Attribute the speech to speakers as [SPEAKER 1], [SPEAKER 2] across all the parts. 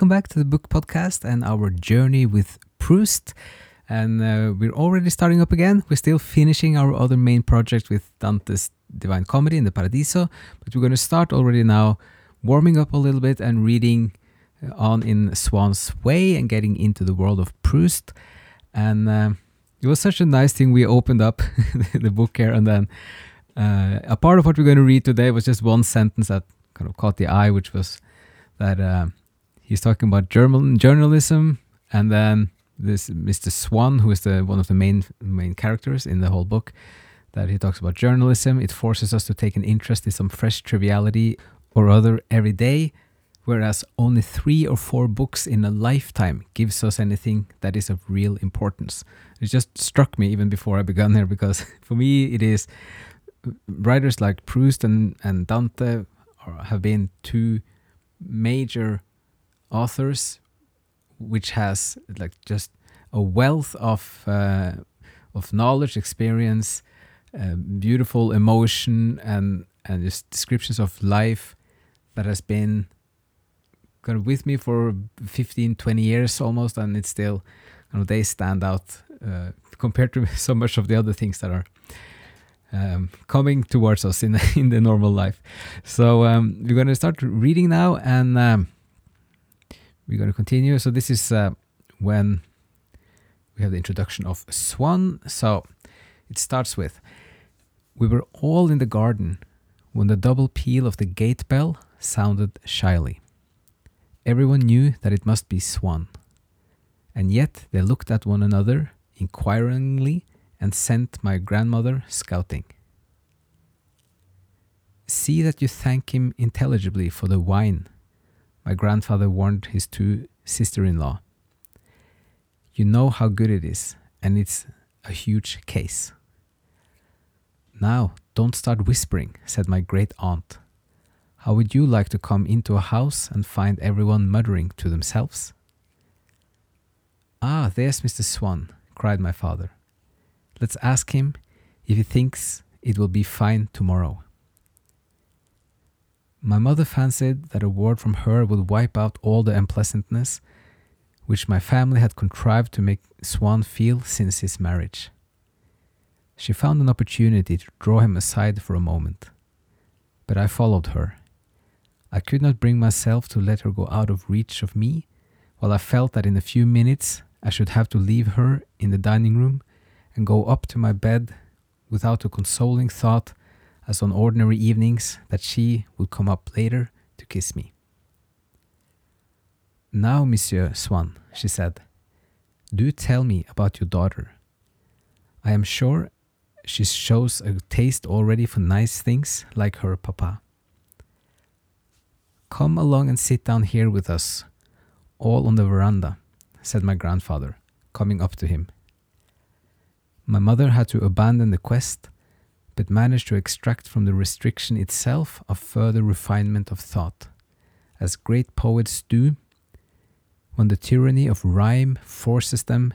[SPEAKER 1] Welcome back to the Book Podcast and our journey with Proust. And uh, we're already starting up again. We're still finishing our other main project with Dante's Divine Comedy in the Paradiso, but we're going to start already now, warming up a little bit and reading uh, on in Swann's Way and getting into the world of Proust. And uh, it was such a nice thing. We opened up the book here, and then uh, a part of what we're going to read today was just one sentence that kind of caught the eye, which was that uh, he's talking about journal- journalism, and then this Mr. Swann, who is the one of the main main characters in the whole book, that he talks about journalism. It forces us to take an interest in some fresh triviality or other every day, whereas only three or four books in a lifetime gives us anything that is of real importance. It just struck me even before I began here because for me it is writers like Proust and, and Dante are, have been two major authors which has like just a wealth of uh, of knowledge, experience, uh, beautiful emotion, and and just descriptions of life that has been kind of with me for 15, 20 years almost, and it's still, you know, they stand out uh, compared to so much of the other things that are um, coming towards us in in the normal life. So um, we're going to start reading now, and um, we're going to continue. So this is uh, when we have the introduction of Swann. So it starts with, "We were all in the garden when the double peal of the gate bell sounded shyly. Everyone knew that it must be Swann. and yet they looked at one another inquiringly." and sent my grandmother scouting. See that you thank him intelligibly for the wine, my grandfather warned his two sister in law. You know how good it is, and it's a huge case. Now, don't start whispering, said my great aunt. How would you like to come into a house and find everyone muttering to themselves? Ah, there's Mr. Swann, cried my father. Let's ask him if he thinks it will be fine tomorrow. My mother fancied that a word from her would wipe out all the unpleasantness which my family had contrived to make Swann feel since his marriage. She found an opportunity to draw him aside for a moment, but I followed her. I could not bring myself to let her go out of reach of me, while I felt that in a few minutes I should have to leave her in the dining room and go up to my bed without a consoling thought, as on ordinary evenings, that she would come up later to kiss me. Now, Monsieur Swann, she said, do tell me about your daughter. I am sure she shows a taste already for nice things like her papa. Come along and sit down here with us, all on the veranda, said my grandfather, coming up to him. My mother had to abandon the quest, but managed to extract from the restriction itself a further refinement of thought, as great poets do when the tyranny of rhyme forces them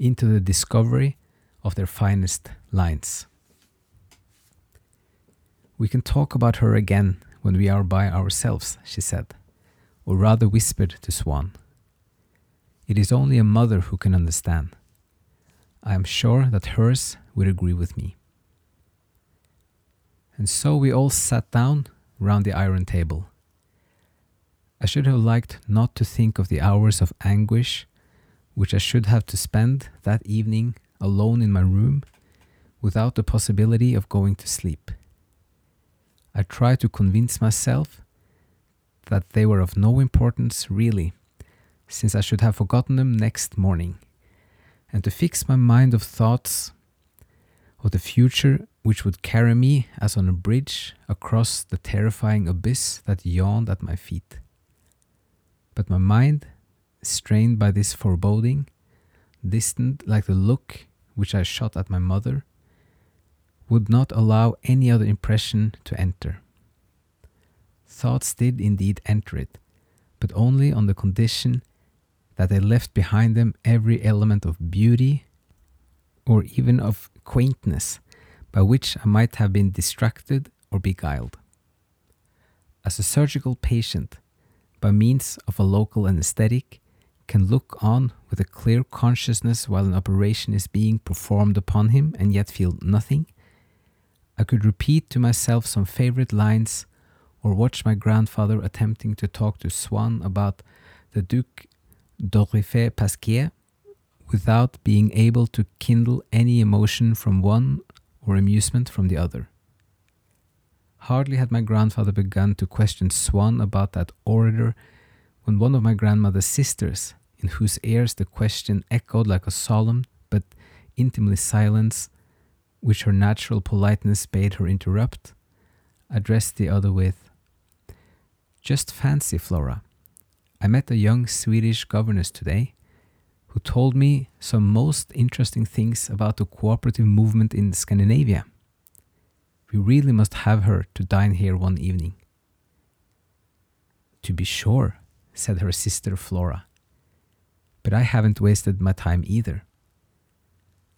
[SPEAKER 1] into the discovery of their finest lines. We can talk about her again when we are by ourselves, she said, or rather whispered to Swann. It is only a mother who can understand. I am sure that hers would agree with me. And so we all sat down round the iron table. I should have liked not to think of the hours of anguish which I should have to spend that evening alone in my room without the possibility of going to sleep. I tried to convince myself that they were of no importance really, since I should have forgotten them next morning and to fix my mind of thoughts of the future which would carry me as on a bridge across the terrifying abyss that yawned at my feet. But my mind, strained by this foreboding, distant like the look which I shot at my mother, would not allow any other impression to enter. Thoughts did indeed enter it, but only on the condition that they left behind them every element of beauty or even of quaintness by which I might have been distracted or beguiled. As a surgical patient, by means of a local anesthetic, can look on with a clear consciousness while an operation is being performed upon him and yet feel nothing. I could repeat to myself some favorite lines or watch my grandfather attempting to talk to Swann about the Duc d'Audiffret-Pasquier without being able to kindle any emotion from one or amusement from the other. Hardly had my grandfather begun to question Swann about that orator when one of my grandmother's sisters, in whose ears the question echoed like a solemn but intimate silence, which her natural politeness bade her interrupt, addressed the other with, Just fancy, Flora. I met a young Swedish governess today who told me some most interesting things about the cooperative movement in Scandinavia. We really must have her to dine here one evening. To be sure, said her sister Flora. But I haven't wasted my time either.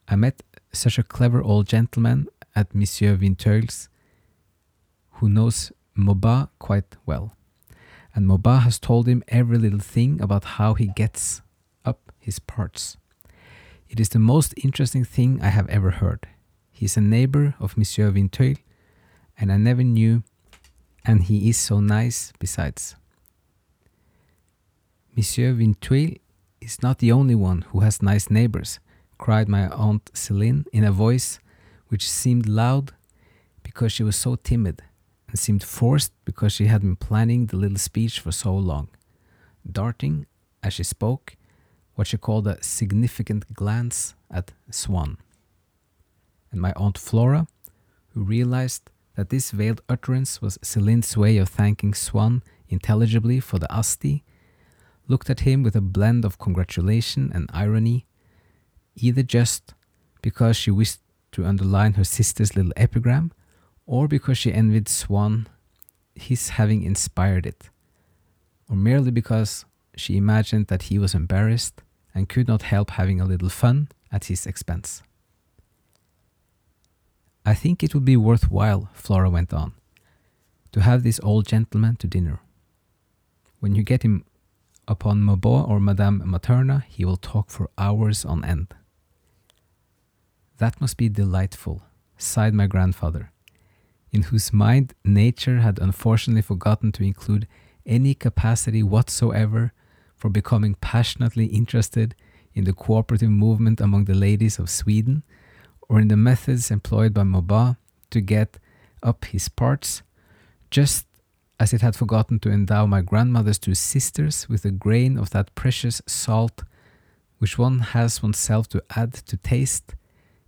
[SPEAKER 1] I met such a clever old gentleman at Monsieur Vinteuil's who knows Maubant quite well. And Maubant has told him every little thing about how he gets his parts. It is the most interesting thing I have ever heard. He is a neighbor of Monsieur Vinteuil, and I never knew, and he is so nice besides. Monsieur Vinteuil is not the only one who has nice neighbors, cried my aunt Celine in a voice which seemed loud because she was so timid and seemed forced because she had been planning the little speech for so long, darting, as she spoke, what she called a significant glance at Swann. And my Aunt Flora, who realized that this veiled utterance was Celine's way of thanking Swann intelligibly for the asti, looked at him with a blend of congratulation and irony, either just because she wished to underline her sister's little epigram, or because she envied Swann his having inspired it, or merely because she imagined that he was embarrassed and could not help having a little fun at his expense. I think it would be worthwhile, Flora went on, to have this old gentleman to dinner. When you get him upon Maubant or Madame Materna, he will talk for hours on end. That must be delightful, sighed my grandfather, in whose mind nature had unfortunately forgotten to include any capacity whatsoever for becoming passionately interested in the cooperative movement among the ladies of Sweden or in the methods employed by Maubant to get up his parts, just as it had forgotten to endow my grandmother's two sisters with a grain of that precious salt which one has oneself to add to taste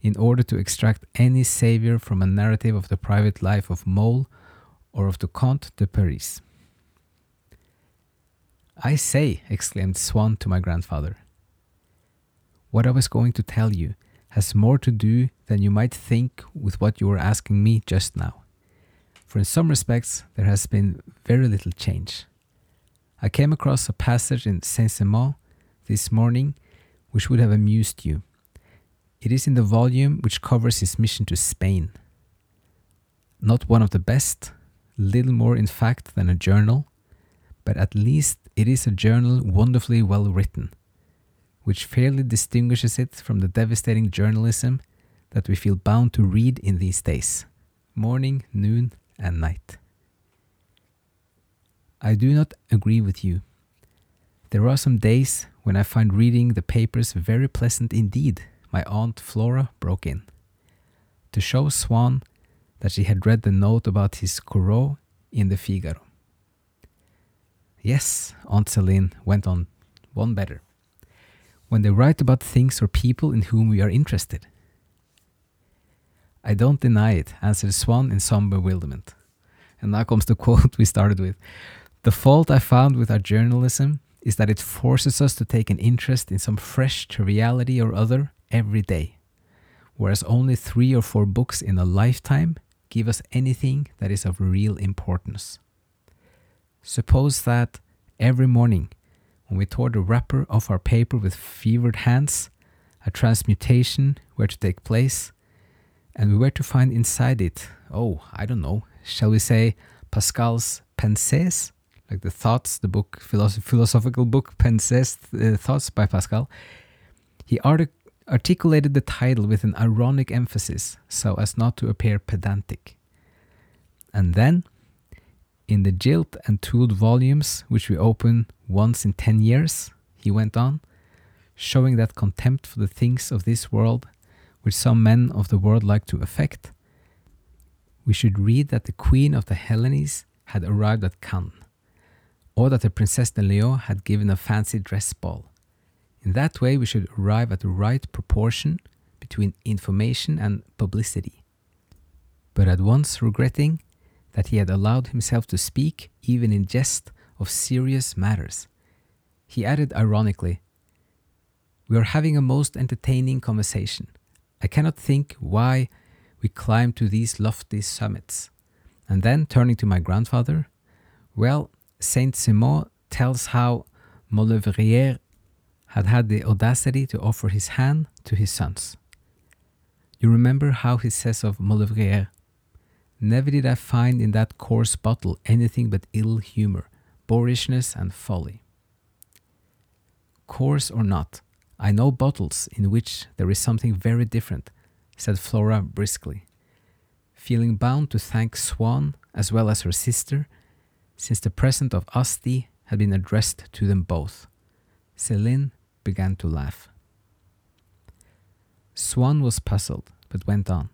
[SPEAKER 1] in order to extract any savor from a narrative of the private life of Mole or of the Comte de Paris. I say, exclaimed Swann to my grandfather. What I was going to tell you has more to do than you might think with what you were asking me just now. For in some respects, there has been very little change. I came across a passage in Saint Simon this morning which would have amused you. It is in the volume which covers his mission to Spain. Not one of the best, little more in fact than a journal, but at least it is a journal wonderfully well written, which fairly distinguishes it from the devastating journalism that we feel bound to read in these days, morning, noon, and night. I do not agree with you. There are some days when I find reading the papers very pleasant indeed, my Aunt Flora broke in. To show Swann that she had read the note about his Corot in the Figaro. Yes, Aunt Celine went on one better. When they write about things or people in whom we are interested. I don't deny it, answered Swann in some bewilderment. And now comes the quote we started with. The fault I found with our journalism is that it forces us to take an interest in some fresh triviality or other every day, whereas only three or four books in a lifetime give us anything that is of real importance. Suppose that every morning, when we tore the wrapper off our paper with fevered hands, a transmutation were to take place, and we were to find inside it, oh, I don't know, shall we say Pascal's pensées? like the thoughts, the book, philosoph- philosophical book, Pensées, uh, Thoughts by Pascal, he artic- articulated the title with an ironic emphasis so as not to appear pedantic. And then, in the gilt and tooled volumes, which we open once in 10 years, he went on, showing that contempt for the things of this world, which some men of the world like to affect, we should read that the Queen of the Hellenes had arrived at Cannes, or that the Princess de Leon had given a fancy dress ball. In that way, we should arrive at the right proportion between information and publicity. But at once regretting that he had allowed himself to speak, even in jest, of serious matters, he added ironically, We are having a most entertaining conversation. I cannot think why we climb to these lofty summits. And then, turning to my grandfather, well, Saint Simon tells how Maulevrier had had the audacity to offer his hand to his sons. You remember how he says of Maulevrier, Never did I find in that coarse bottle anything but ill humor, boorishness, and folly. Coarse or not, I know bottles in which there is something very different, said Flora briskly, feeling bound to thank Swann as well as her sister, since the present of Asti had been addressed to them both. Celine began to laugh. Swann was puzzled, but went on.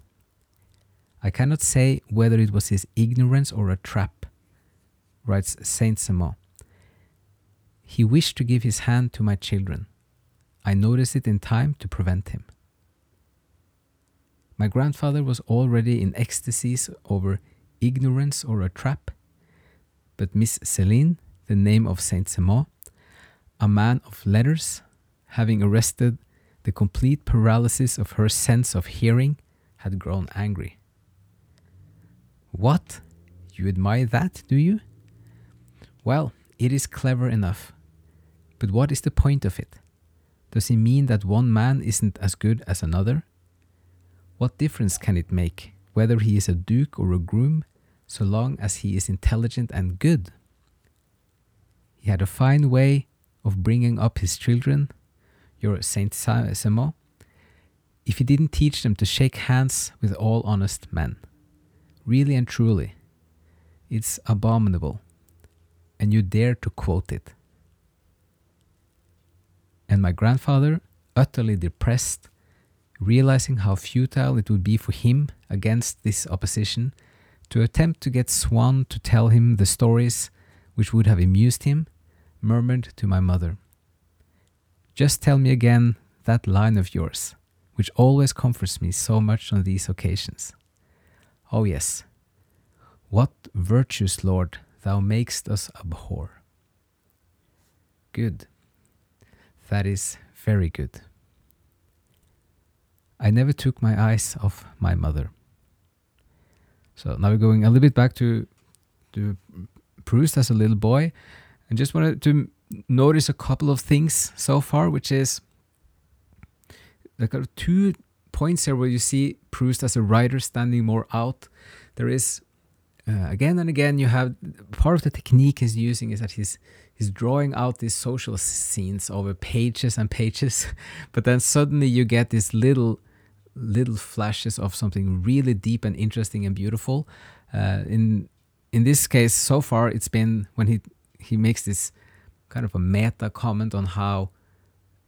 [SPEAKER 1] I cannot say whether it was his ignorance or a trap, writes Saint Simon. He wished to give his hand to my children. I noticed it in time to prevent him. My grandfather was already in ecstasies over ignorance or a trap, but Miss Celine, the name of Saint Simon, a man of letters, having arrested the complete paralysis of her sense of hearing, had grown angry. What? You admire that, do you? Well, it is clever enough. But what is the point of it? Does he mean that one man isn't as good as another? What difference can it make whether he is a duke or a groom, so long as he is intelligent and good? He had a fine way of bringing up his children, your Saint Simon, if he didn't teach them to shake hands with all honest men. Really and truly, it's abominable, and you dare to quote it. And my grandfather, utterly depressed, realizing how futile it would be for him against this opposition to attempt to get Swann to tell him the stories which would have amused him, murmured to my mother, Just tell me again that line of yours, which always comforts me so much on these occasions. Oh, yes. What virtues, Lord, thou makest us abhor. Good. That is very good. I never took my eyes off my mother. So now we're going a little bit back to to Proust as a little boy, and just wanted to notice a couple of things so far, which is there are two points here where you see Proust as a writer standing more out. There is uh, again and again you have part of the technique he's using is that he's he's drawing out these social scenes over pages and pages, but then suddenly you get these little little flashes of something really deep and interesting and beautiful. Uh, in in this case, so far it's been when he he makes this kind of a meta comment on how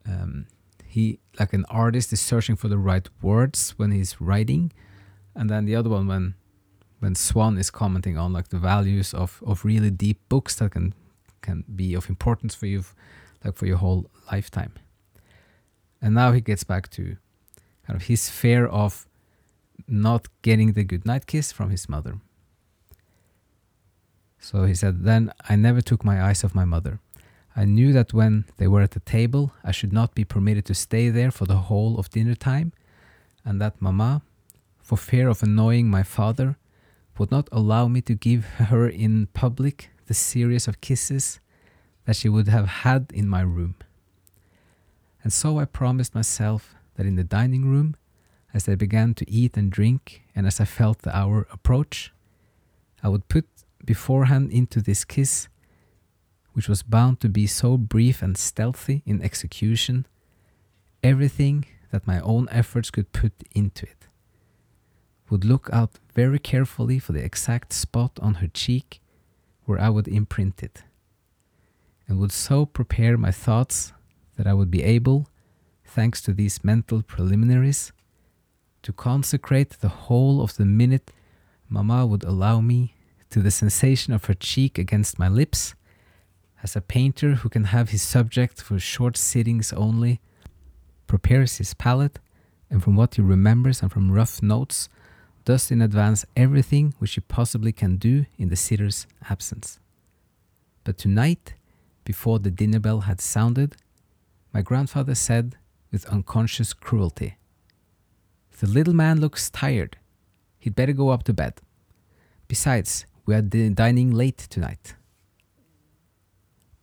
[SPEAKER 1] um, he like an artist is searching for the right words when he's writing, and then the other one when when Swann is commenting on like the values of of really deep books that can can be of importance for you, like for your whole lifetime. And now he gets back to kind of his fear of not getting the goodnight kiss from his mother. So he said, Then I never took my eyes off my mother. I knew that when they were at the table, I should not be permitted to stay there for the whole of dinner time, and that Mamma, for fear of annoying my father, would not allow me to give her in public the series of kisses that she would have had in my room. And so I promised myself that in the dining room, as they began to eat and drink, and as I felt the hour approach, I would put beforehand into this kiss which was bound to be so brief and stealthy in execution, everything that my own efforts could put into it. Would look out very carefully for the exact spot on her cheek where I would imprint it, and would so prepare my thoughts that I would be able, thanks to these mental preliminaries, to consecrate the whole of the minute Mamma would allow me to the sensation of her cheek against my lips, as a painter who can have his subject for short sittings only prepares his palette, and from what he remembers and from rough notes, does in advance everything which he possibly can do in the sitter's absence. But tonight, before the dinner bell had sounded, my grandfather said with unconscious cruelty, The little man looks tired. He'd better go up to bed. Besides, we are dining late tonight.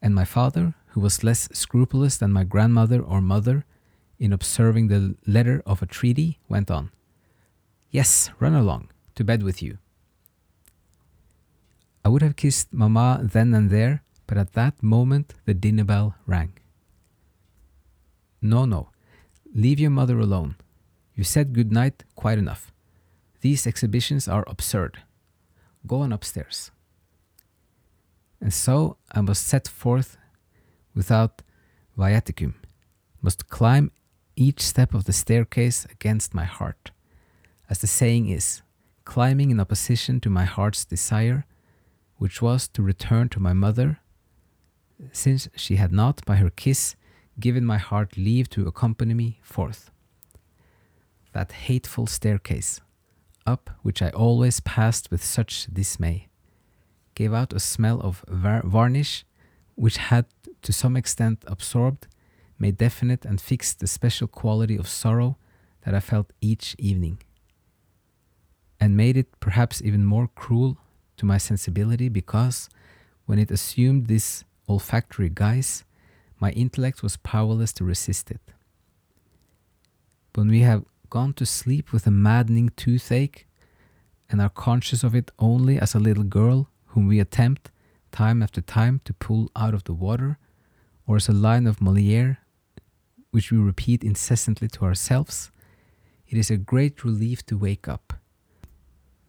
[SPEAKER 1] And my father, who was less scrupulous than my grandmother or mother in observing the letter of a treaty, went on. Yes, run along, to bed with you. I would have kissed Mamma then and there, but at that moment the dinner bell rang. No, no, leave your mother alone. You said good night quite enough. These exhibitions are absurd. Go on upstairs. And so I must set forth without viaticum, must climb each step of the staircase against my heart. As the saying is, climbing in opposition to my heart's desire, which was to return to my mother, since she had not, by her kiss, given my heart leave to accompany me forth. That hateful staircase, up which I always passed with such dismay, gave out a smell of var- varnish which had to some extent absorbed, made definite, and fixed the special quality of sorrow that I felt each evening, and made it perhaps even more cruel to my sensibility because, when it assumed this olfactory guise, my intellect was powerless to resist it. When we have gone to sleep with a maddening toothache and are conscious of it only as a little girl whom we attempt, time after time, to pull out of the water, or as a line of Moliere which we repeat incessantly to ourselves, it is a great relief to wake up,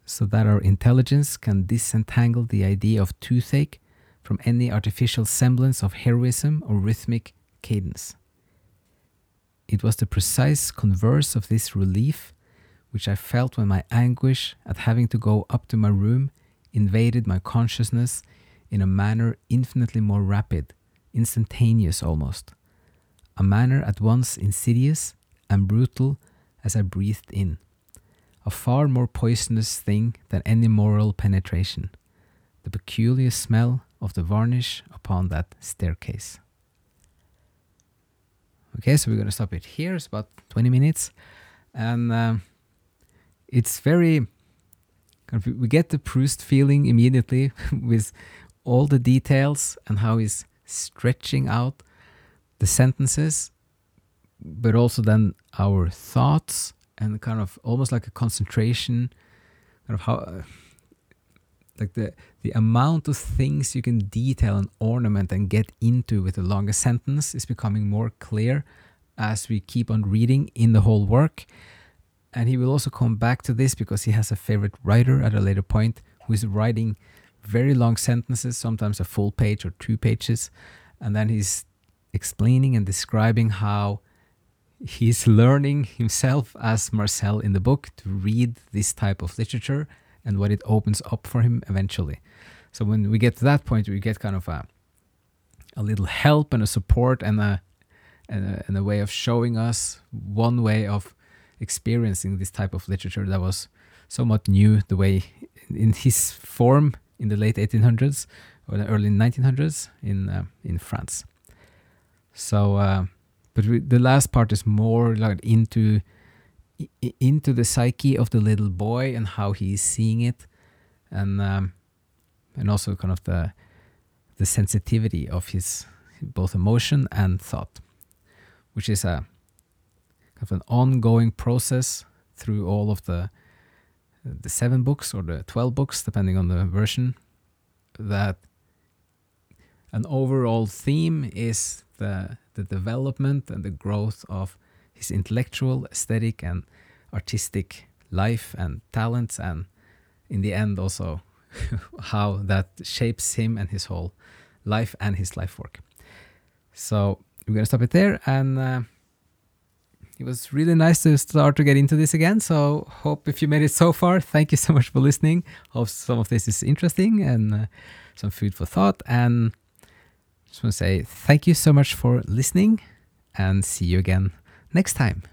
[SPEAKER 1] so that our intelligence can disentangle the idea of toothache from any artificial semblance of heroism or rhythmic cadence. It was the precise converse of this relief which I felt when my anguish at having to go up to my room invaded my consciousness in a manner infinitely more rapid, instantaneous almost, a manner at once insidious and brutal as I breathed in, a far more poisonous thing than any moral penetration, the peculiar smell of the varnish upon that staircase. Okay, so we're going to stop it here. It's about 20 minutes. And um, it's very, kind of, we get the Proust feeling immediately with all the details and how he's stretching out the sentences, but also then our thoughts and kind of almost like a concentration, kind of how. Uh, like the the amount of things you can detail and ornament and get into with a longer sentence is becoming more clear as we keep on reading in the whole work and he will also come back to this because he has a favorite writer at a later point who is writing very long sentences sometimes a full page or two pages and then he's explaining and describing how he's learning himself as Marcel in the book to read this type of literature and what it opens up for him eventually. So when we get to that point, we get kind of a a little help and a support and a and a, and a way of showing us one way of experiencing this type of literature that was somewhat new. The way in his form in the late 1800s or the early 1900s in uh, in France. So, uh, but we, the last part is more like into into the psyche of the little boy and how he's seeing it, and um, and also kind of the the sensitivity of his both emotion and thought, which is a kind of an ongoing process through all of the the seven books or the twelve books, depending on the version, that an overall theme is the the development and the growth of his intellectual, aesthetic, and artistic life and talents, and in the end also how that shapes him and his whole life and his life work. So we're gonna stop it there, and uh, it was really nice to start to get into this again. So hope if you made it so far, thank you so much for listening. Hope some of this is interesting and uh, some food for thought. And just want to say thank you so much for listening, and see you again next time.